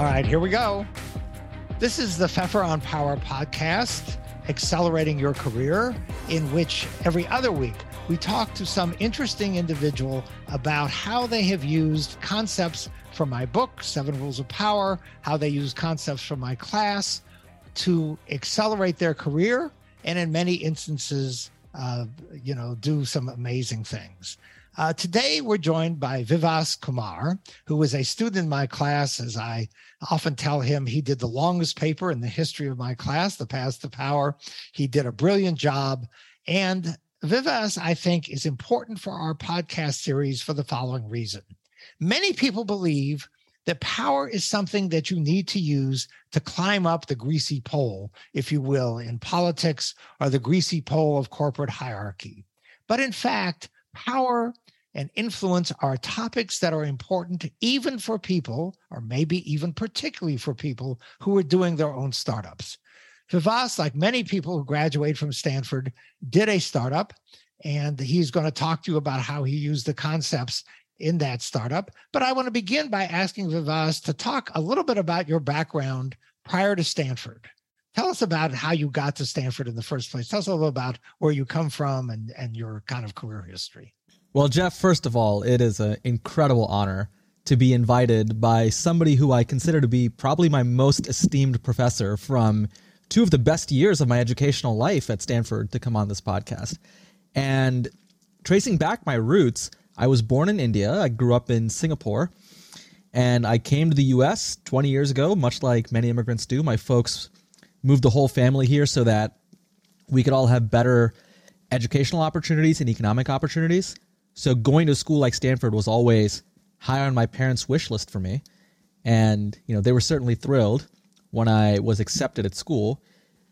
All right, here we go. This is the Pfeffer on Power podcast, accelerating your career, in which every other week we talk to some interesting individual about how they have used concepts from my book, Seven Rules of Power, how they use concepts from my class to accelerate their career, and in many instances, uh, you know, do some amazing things. Uh, today, we're joined by Vivas Kumar, who was a student in my class. As I often tell him, he did the longest paper in the history of my class, The Path to Power. He did a brilliant job. And Vivas, I think, is important for our podcast series for the following reason. Many people believe that power is something that you need to use to climb up the greasy pole, if you will, in politics or the greasy pole of corporate hierarchy. But in fact, power and influence are topics that are important even for people, or maybe even particularly for people who are doing their own startups. Vivas, like many people who graduate from Stanford, did a startup, and he's going to talk to you about how he used the concepts in that startup. But I want to begin by asking Vivas to talk a little bit about your background prior to Stanford. Tell us about how you got to Stanford in the first place. Tell us a little about where you come from and, and your kind of career history. Well, Jeff, first of all, it is an incredible honor to be invited by somebody who I consider to be probably my most esteemed professor from two of the best years of my educational life at Stanford to come on this podcast. And tracing back my roots, I was born in India. I grew up in Singapore. And I came to the US 20 years ago, much like many immigrants do. My folks moved the whole family here so that we could all have better educational opportunities and economic opportunities. So going to a school like Stanford was always high on my parents' wish list for me. And, you know, they were certainly thrilled when I was accepted at school.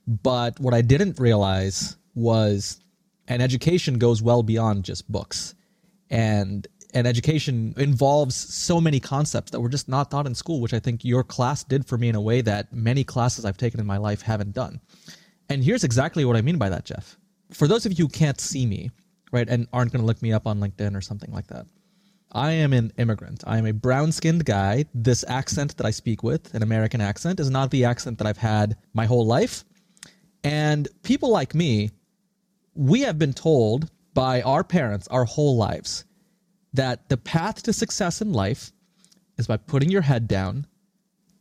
But what I didn't realize was an education goes well beyond just books. And an education involves so many concepts that were just not taught in school, which I think your class did for me in a way that many classes I've taken in my life haven't done. And here's exactly what I mean by that, Jeff. For those of you who can't see me, right, and aren't going to look me up on LinkedIn or something like that, I am an immigrant. I am a brown skinned guy. This accent that I speak with, an American accent, is not the accent that I've had my whole life. And people like me, we have been told by our parents our whole lives that the path to success in life is by putting your head down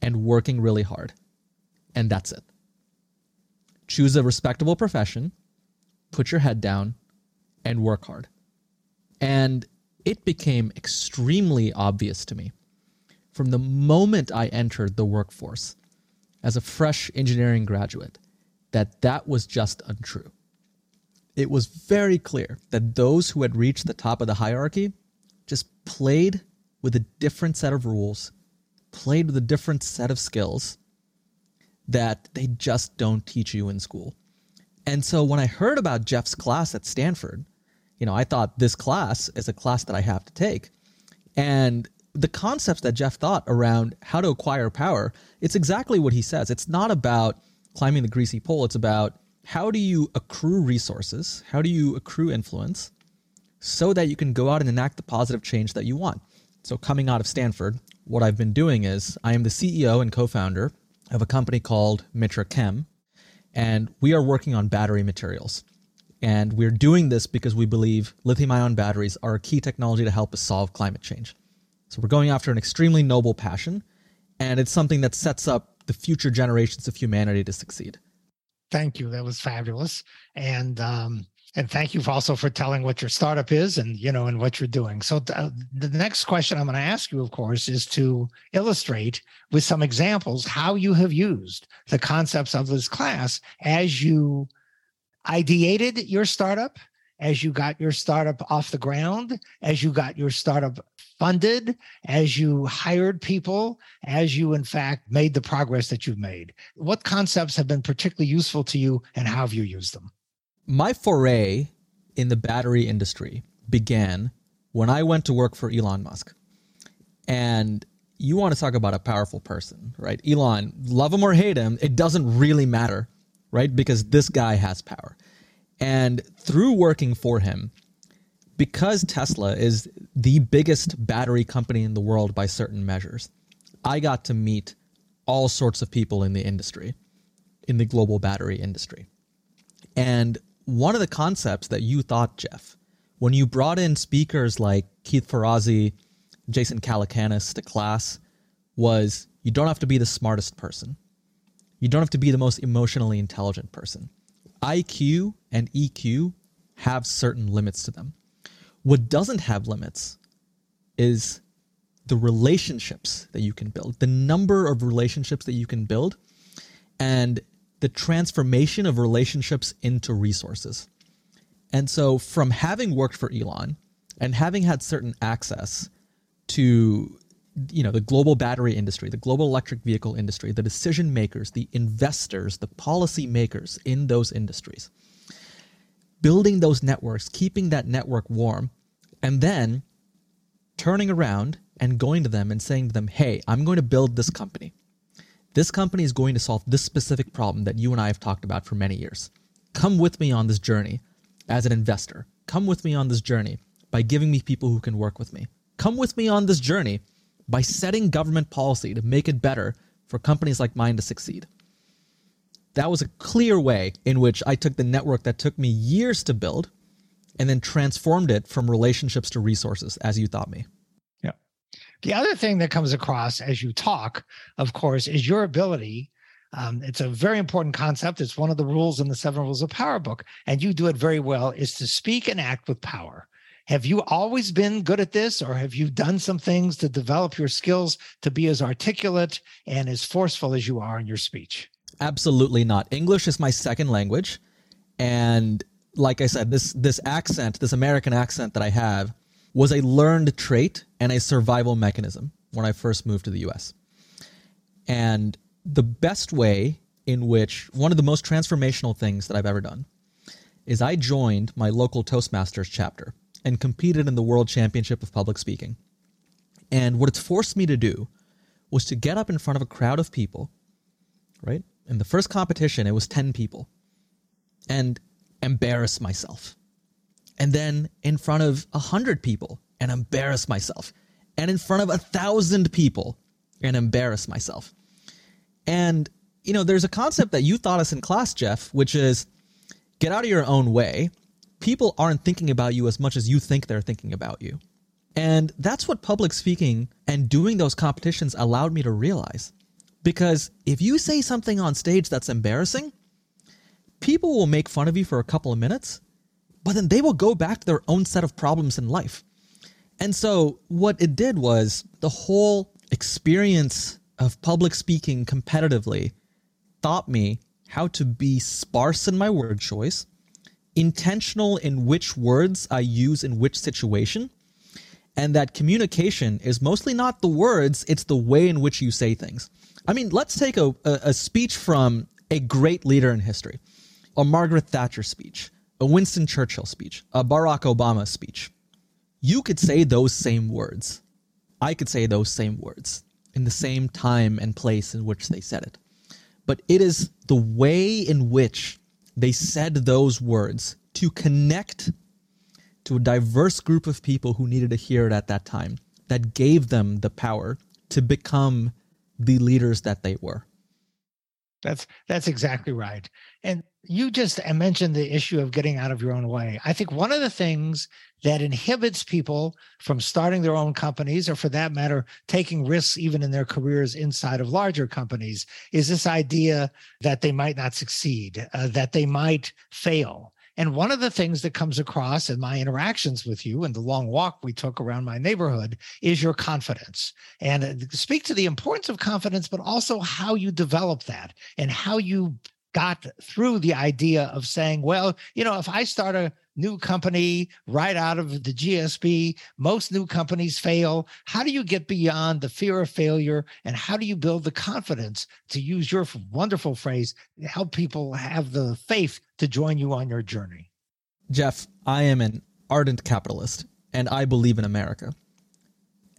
and working really hard. And that's it. Choose a respectable profession, put your head down, and work hard. And it became extremely obvious to me from the moment I entered the workforce as a fresh engineering graduate that that was just untrue. It was very clear that those who had reached the top of the hierarchy just played with a different set of rules, played with a different set of skills that they just don't teach you in school. And so when I heard about Jeff's class at Stanford, you know, I thought this class is a class that I have to take. And the concepts that Jeff thought around how to acquire power, it's exactly what he says. It's not about climbing the greasy pole, it's about how do you accrue resources? How do you accrue influence so that you can go out and enact the positive change that you want? So, coming out of Stanford, what I've been doing is I am the CEO and co founder of a company called Mitra Chem, and we are working on battery materials. And we're doing this because we believe lithium ion batteries are a key technology to help us solve climate change. So we're going after an extremely noble passion, and it's something that sets up the future generations of humanity to succeed. Thank you. That was fabulous. And um, and thank you also for telling what your startup is and you know and what you're doing so th- uh, the next question i'm going to ask you of course is to illustrate with some examples how you have used the concepts of this class as you ideated your startup, as you got your startup off the ground, as you got your startup funded, as you hired people, as you, in fact, made the progress that you've made? What concepts have been particularly useful to you and how have you used them? My foray in the battery industry began when I went to work for Elon Musk. And you want to talk about a powerful person, right? Elon, love him or hate him, it doesn't really matter right? Because this guy has power. And through working for him, because Tesla is the biggest battery company in the world by certain measures, I got to meet all sorts of people in the industry, in the global battery industry. And one of the concepts that you thought, Jeff, when you brought in speakers like Keith Ferrazzi, Jason Calacanis to class, was you don't have to be the smartest person. You don't have to be the most emotionally intelligent person. IQ and EQ have certain limits to them. What doesn't have limits is the relationships that you can build, the number of relationships that you can build, and the transformation of relationships into resources. And so, from having worked for Elon and having had certain access to you know the global battery industry the global electric vehicle industry the decision makers the investors the policy makers in those industries. Building those networks keeping that network warm and then turning around and going to them and saying to them hey i'm going to build this company. This company is going to solve this specific problem that you and i have talked about for many years. Come with me on this journey as an investor. Come with me on this journey by giving me people who can work with me. Come with me on this journey by setting government policy to make it better for companies like mine to succeed. That was a clear way in which I took the network that took me years to build and then transformed it from relationships to resources as you thought me. Yeah. The other thing that comes across as you talk, of course, is your ability. Um, it's a very important concept. It's one of the rules in the Seven Rules of Power book, and you do it very well, is to speak and act with power. Have you always been good at this, or have you done some things to develop your skills to be as articulate and as forceful as you are in your speech? Absolutely not. English is my second language. And like I said, this this accent, this American accent that I have, was a learned trait and a survival mechanism when I first moved to the US. And the best way in which one of the most transformational things that I've ever done is I joined my local Toastmasters chapter and competed in the World Championship of Public Speaking. And what it's forced me to do was to get up in front of a crowd of people, right? In the first competition, it was 10 people, and embarrass myself. And then in front of 100 people and embarrass myself. And in front of a thousand people and embarrass myself. And, you know, there's a concept that you taught us in class, Jeff, which is get out of your own way people aren't thinking about you as much as you think they're thinking about you. And that's what public speaking and doing those competitions allowed me to realize. Because if you say something on stage that's embarrassing, people will make fun of you for a couple of minutes, but then they will go back to their own set of problems in life. And so, what it did was the whole experience of public speaking competitively taught me how to be sparse in my word choice, intentional in which words I use in which situation, and that communication is mostly not the words, it's the way in which you say things. I mean, let's take a, a, speech from a great leader in history a Margaret Thatcher speech, a Winston Churchill speech, a Barack Obama speech. You could say those same words. I could say those same words in the same time and place in which they said it. But it is the way in which they said those words to connect to a diverse group of people who needed to hear it at that time that gave them the power to become the leaders that they were. That's that's exactly right. And you just mentioned the issue of getting out of your own way. I think one of the things that inhibits people from starting their own companies, or for that matter, taking risks even in their careers inside of larger companies, is this idea that they might not succeed, uh, that they might fail. And one of the things that comes across in my interactions with you and the long walk we took around my neighborhood is your confidence. And uh, speak to the importance of confidence, but also how you develop that and how you got through the idea of saying, well, you know, if I start a new company right out of the GSB, most new companies fail. How do you get beyond the fear of failure? And how do you build the confidence to use your wonderful phrase, help people have the faith to join you on your journey? Jeff, I am an ardent capitalist and I believe in America.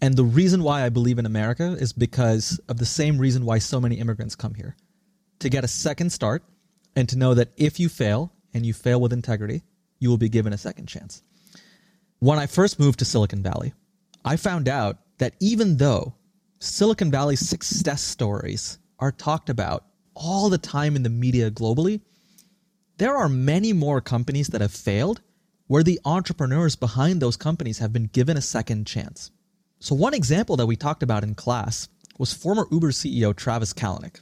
And the reason why I believe in America is because of the same reason why so many immigrants come here to get a second start and to know that if you fail and you fail with integrity, you will be given a second chance. When I first moved to Silicon Valley, I found out that even though Silicon Valley's success stories are talked about all the time in the media globally, there are many more companies that have failed where the entrepreneurs behind those companies have been given a second chance. So, one example that we talked about in class was former Uber CEO Travis Kalanick.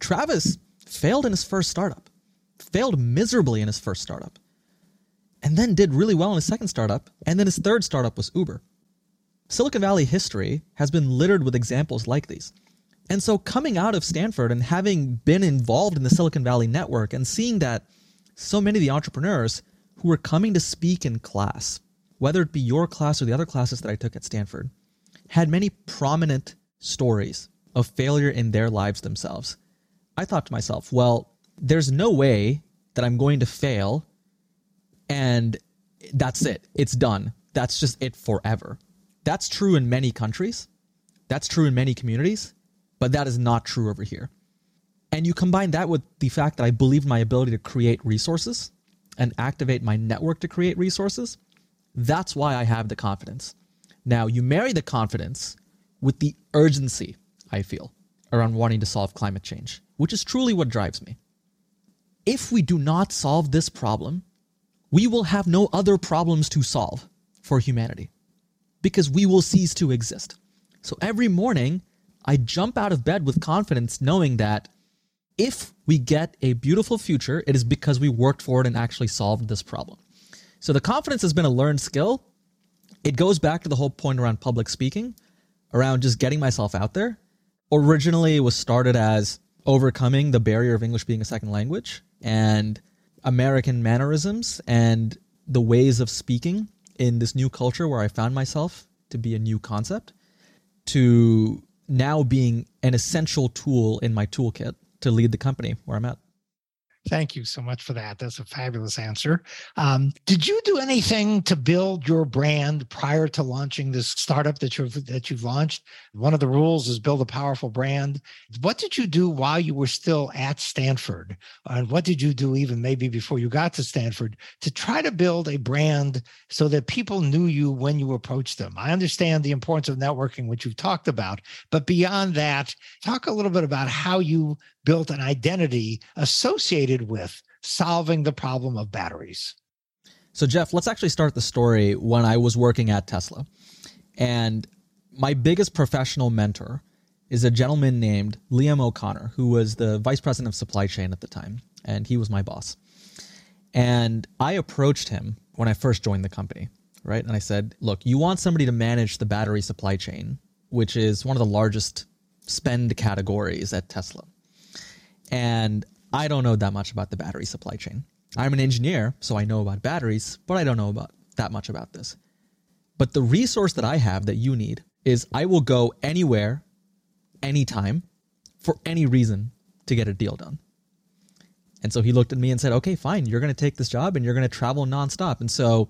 Travis failed in his first startup, failed miserably in his first startup, and then did really well in his second startup, and then his third startup was Uber. Silicon Valley history has been littered with examples like these. And so, coming out of Stanford and having been involved in the Silicon Valley network and seeing that so many of the entrepreneurs who were coming to speak in class, whether it be your class or the other classes that I took at Stanford, had many prominent stories of failure in their lives themselves. I thought to myself, well, there's no way that I'm going to fail and that's it. It's done. That's just it forever. That's true in many countries. That's true in many communities, but that is not true over here. And you combine that with the fact that I believe my ability to create resources and activate my network to create resources. That's why I have the confidence. Now, you marry the confidence with the urgency I feel around wanting to solve climate change, which is truly what drives me. If we do not solve this problem, we will have no other problems to solve for humanity because we will cease to exist. So every morning, I jump out of bed with confidence knowing that if we get a beautiful future, it is because we worked for it and actually solved this problem. So the confidence has been a learned skill. It goes back to the whole point around public speaking, around just getting myself out there. Originally, it was started as overcoming the barrier of English being a second language and American mannerisms and the ways of speaking in this new culture where I found myself to be a new concept to now being an essential tool in my toolkit to lead the company where I'm at. Thank you so much for that. That's a fabulous answer. Um, did you do anything to build your brand prior to launching this startup that you've that you've launched? One of the rules is build a powerful brand. What did you do while you were still at Stanford, and what did you do even maybe before you got to Stanford to try to build a brand so that people knew you when you approached them? I understand the importance of networking, which you've talked about, but beyond that, talk a little bit about how you built an identity associated with solving the problem of batteries. So, Jeff, let's actually start the story when I was working at Tesla. And my biggest professional mentor is a gentleman named Liam O'Connor, who was the vice president of supply chain at the time. And he was my boss. And I approached him when I first joined the company, right? And I said, look, you want somebody to manage the battery supply chain, which is one of the largest spend categories at Tesla. And I don't know that much about the battery supply chain. I'm an engineer, so I know about batteries, but I don't know about that much about this. But the resource that I have that you need is I will go anywhere, anytime, for any reason to get a deal done. And so he looked at me and said, okay, fine, you're going to take this job and you're going to travel nonstop. And so,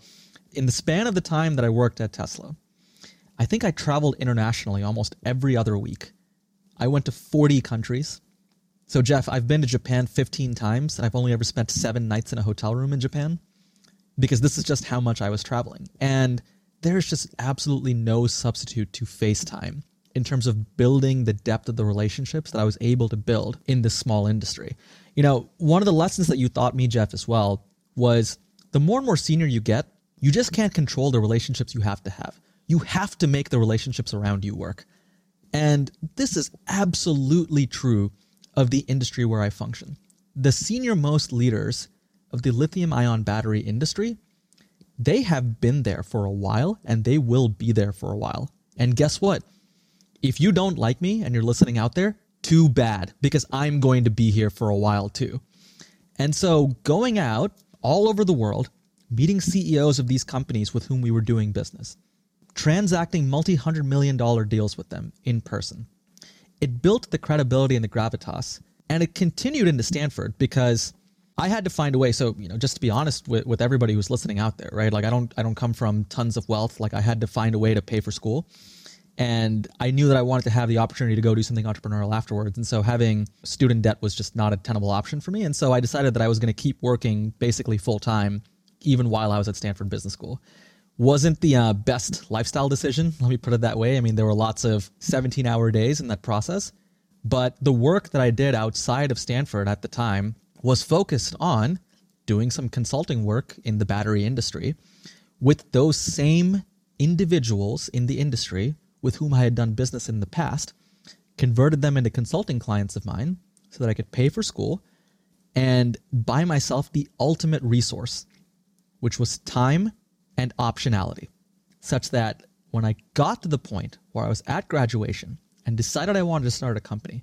in the span of the time that I worked at Tesla, I think I traveled internationally almost every other week. I went to 40 countries. So, Jeff, I've been to Japan 15 times, and I've only ever spent seven nights in a hotel room in Japan because this is just how much I was traveling. And there's just absolutely no substitute to FaceTime in terms of building the depth of the relationships that I was able to build in this small industry. You know, one of the lessons that you taught me, Jeff, as well, was the more and more senior you get, you just can't control the relationships you have to have. You have to make the relationships around you work. And this is absolutely true of the industry where I function. The senior most leaders of the lithium ion battery industry, they have been there for a while and they will be there for a while. And guess what? If you don't like me and you're listening out there, too bad, because I'm going to be here for a while too. And so going out all over the world, meeting CEOs of these companies with whom we were doing business, transacting multi hundred million dollar deals with them in person, it built the credibility and the gravitas. And it continued into Stanford because I had to find a way. So, you know, just to be honest with, with everybody who's listening out there, right? Like I don't I don't come from tons of wealth. Like I had to find a way to pay for school. And I knew that I wanted to have the opportunity to go do something entrepreneurial afterwards. And so having student debt was just not a tenable option for me. And so I decided that I was going to keep working basically full time, even while I was at Stanford Business School wasn't the uh, best lifestyle decision. Let me put it that way. I mean, there were lots of 17 hour days in that process, But the work that I did outside of Stanford at the time was focused on doing some consulting work in the battery industry with those same individuals in the industry with whom I had done business in the past, converted them into consulting clients of mine so that I could pay for school and buy myself the ultimate resource, which was time and optionality, such that when I got to the point where I was at graduation and decided I wanted to start a company,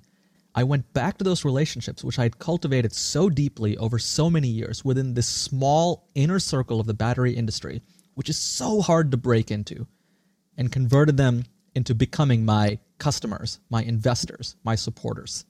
I went back to those relationships which I had cultivated so deeply over so many years within this small inner circle of the battery industry, which is so hard to break into, and converted them into becoming my customers, my investors, my supporters.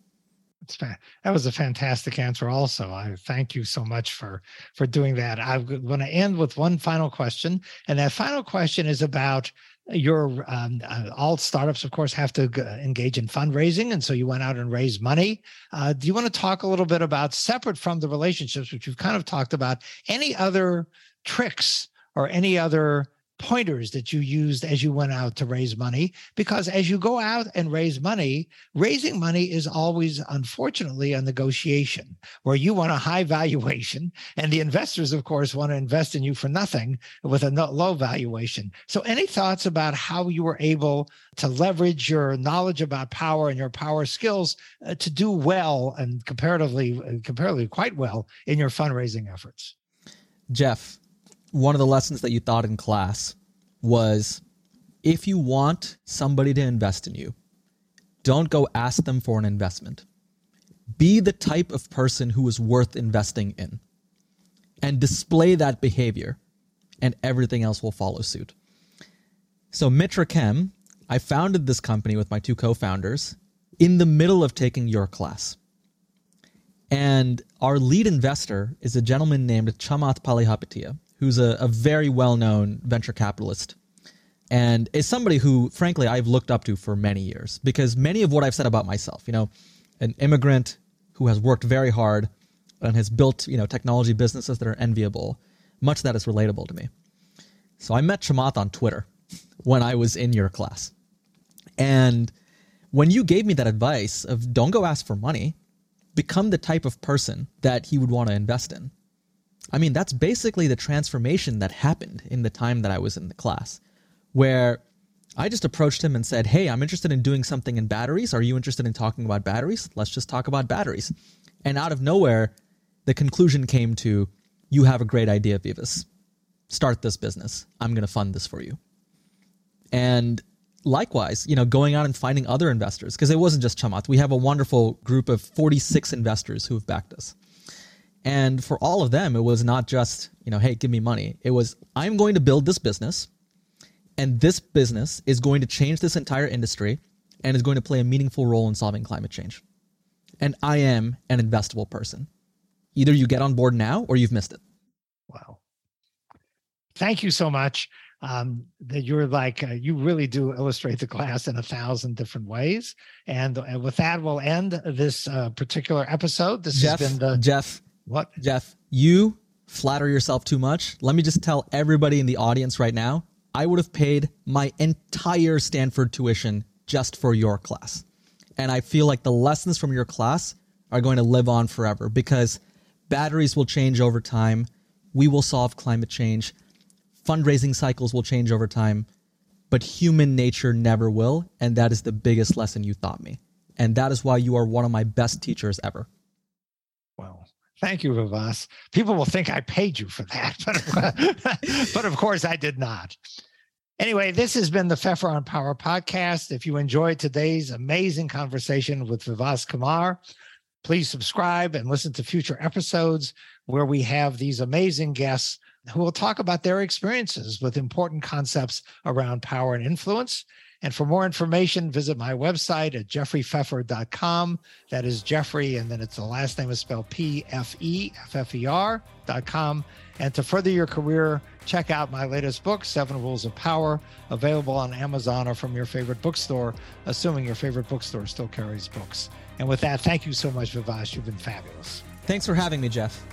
That was a fantastic answer. Also, I thank you so much for for doing that. I'm going to end with one final question, and that final question is about your um, uh, all startups of course have to engage in fundraising and so you went out and raised money uh, do you want to talk a little bit about separate from the relationships which you've kind of talked about any other tricks or any other pointers that you used as you went out to raise money because as you go out and raise money raising money is always unfortunately a negotiation where you want a high valuation and the investors of course want to invest in you for nothing with a low valuation. So any thoughts about how you were able to leverage your knowledge about power and your power skills uh, to do well and comparatively uh, comparatively quite well in your fundraising efforts? Jeff one of the lessons that you taught in class was if you want somebody to invest in you, don't go ask them for an investment. Be the type of person who is worth investing in and display that behavior, and everything else will follow suit. So, Mitra Chem, I founded this company with my two co founders in the middle of taking your class. And our lead investor is a gentleman named Chamath Palihapitiya who's a, a very well known venture capitalist and is somebody who, frankly, I've looked up to for many years because many of what I've said about myself, you know, an immigrant who has worked very hard and has built, you know, technology businesses that are enviable, much of that is relatable to me. So I met Chamath on Twitter when I was in your class. And when you gave me that advice of don't go ask for money, become the type of person that he would want to invest in. I mean, that's basically the transformation that happened in the time that I was in the class, where I just approached him and said, Hey, I'm interested in doing something in batteries. Are you interested in talking about batteries? Let's just talk about batteries. And out of nowhere, the conclusion came to, You have a great idea, Vivas. Start this business. I'm going to fund this for you. And likewise, you know, going out and finding other investors, because it wasn't just Chamath. We have a wonderful group of 46 investors who have backed us. And for all of them, it was not just, you know, hey, give me money. It was, I'm going to build this business, and this business is going to change this entire industry and is going to play a meaningful role in solving climate change. And I am an investable person. Either you get on board now or you've missed it. Wow. Thank you so much. Um, that you're like, uh, you really do illustrate the class in a thousand different ways. And uh, with that, we'll end this uh, particular episode. This Jeff, has been the Jeff, what? Jeff, you flatter yourself too much. Let me just tell everybody in the audience right now I would have paid my entire Stanford tuition just for your class. And I feel like the lessons from your class are going to live on forever because batteries will change over time. We will solve climate change. Fundraising cycles will change over time, but human nature never will. And that is the biggest lesson you taught me. And that is why you are one of my best teachers ever. Thank you, Vivas. People will think I paid you for that, but, but of course I did not. Anyway, this has been the Pfeffer on Power podcast. If you enjoyed today's amazing conversation with Vivas Kumar, please subscribe and listen to future episodes where we have these amazing guests who will talk about their experiences with important concepts around power and influence. And for more information, visit my website at jeffreypfeffer.com. That is Jeffrey, and then it's the last name is spelled P F E F F E R.com. And to further your career, check out my latest book, Seven Rules of Power, available on Amazon or from your favorite bookstore, assuming your favorite bookstore still carries books. And with that, thank you so much, Vivas. You've been fabulous. Thanks for having me, Jeff.